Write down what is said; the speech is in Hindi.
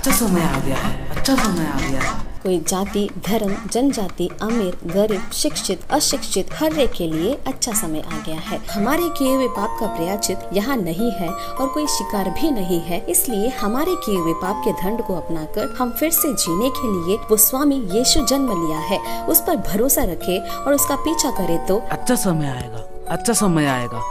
अच्छा समय आ गया है अच्छा समय आ गया है। कोई जाति धर्म जनजाति अमीर गरीब शिक्षित अशिक्षित हर एक के लिए अच्छा समय आ गया है। हमारे किए हुए पाप का प्रयाचित यहाँ नहीं है और कोई शिकार भी नहीं है इसलिए हमारे किए हुए पाप के दंड को अपनाकर हम फिर से जीने के लिए वो स्वामी यीशु जन्म लिया है। उस पर भरोसा रखे और उसका पीछा करे तो अच्छा समय आएगा अच्छा समय आएगा।